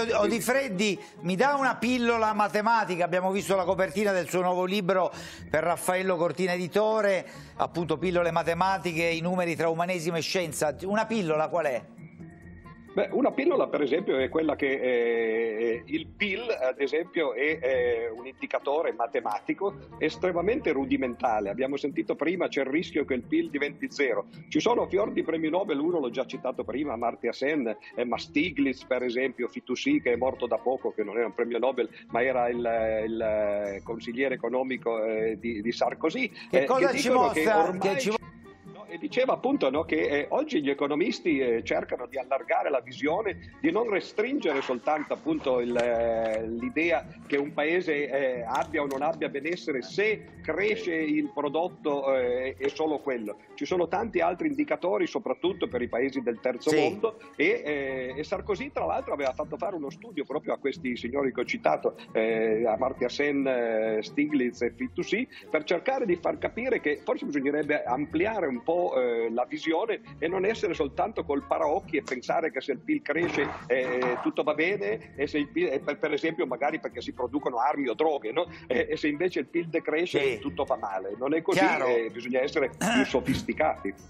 Odifreddi mi dà una pillola matematica, abbiamo visto la copertina del suo nuovo libro per Raffaello Cortina Editore, appunto pillole matematiche, i numeri tra umanesimo e scienza, una pillola qual è? Beh, una pillola per esempio è quella che eh, il PIL ad esempio è eh, un indicatore matematico estremamente rudimentale. Abbiamo sentito prima c'è il rischio che il PIL diventi zero. Ci sono fior di premi Nobel, uno l'ho già citato prima, Amartya Sen, eh, ma Stiglitz per esempio, Fitoussi che è morto da poco, che non era un premio Nobel ma era il, il eh, consigliere economico eh, di, di, Sarkozy. Che cosa che ci mostra? Ormai... Ci e diceva appunto no, che eh, oggi gli economisti eh, cercano di allargare la visione, di non restringere soltanto appunto il, eh, l'idea che un paese eh, abbia o non abbia benessere se cresce il prodotto è eh, solo quello. Ci sono tanti altri indicatori, soprattutto per i paesi del terzo sì. mondo e, eh, e, Sarkozy tra l'altro aveva fatto fare uno studio proprio a questi signori che ho citato, Amartya Sen, Stiglitz e Fitoussi, per cercare di far capire che forse bisognerebbe ampliare un po' eh, la visione e non essere soltanto col paraocchi e pensare che se il PIL cresce eh, tutto va bene e se il PIL, per, per, esempio magari perché si producono armi o droghe no? e se invece il PIL decresce sì. tutto va male. Non è così, bisogna essere più sofisticati.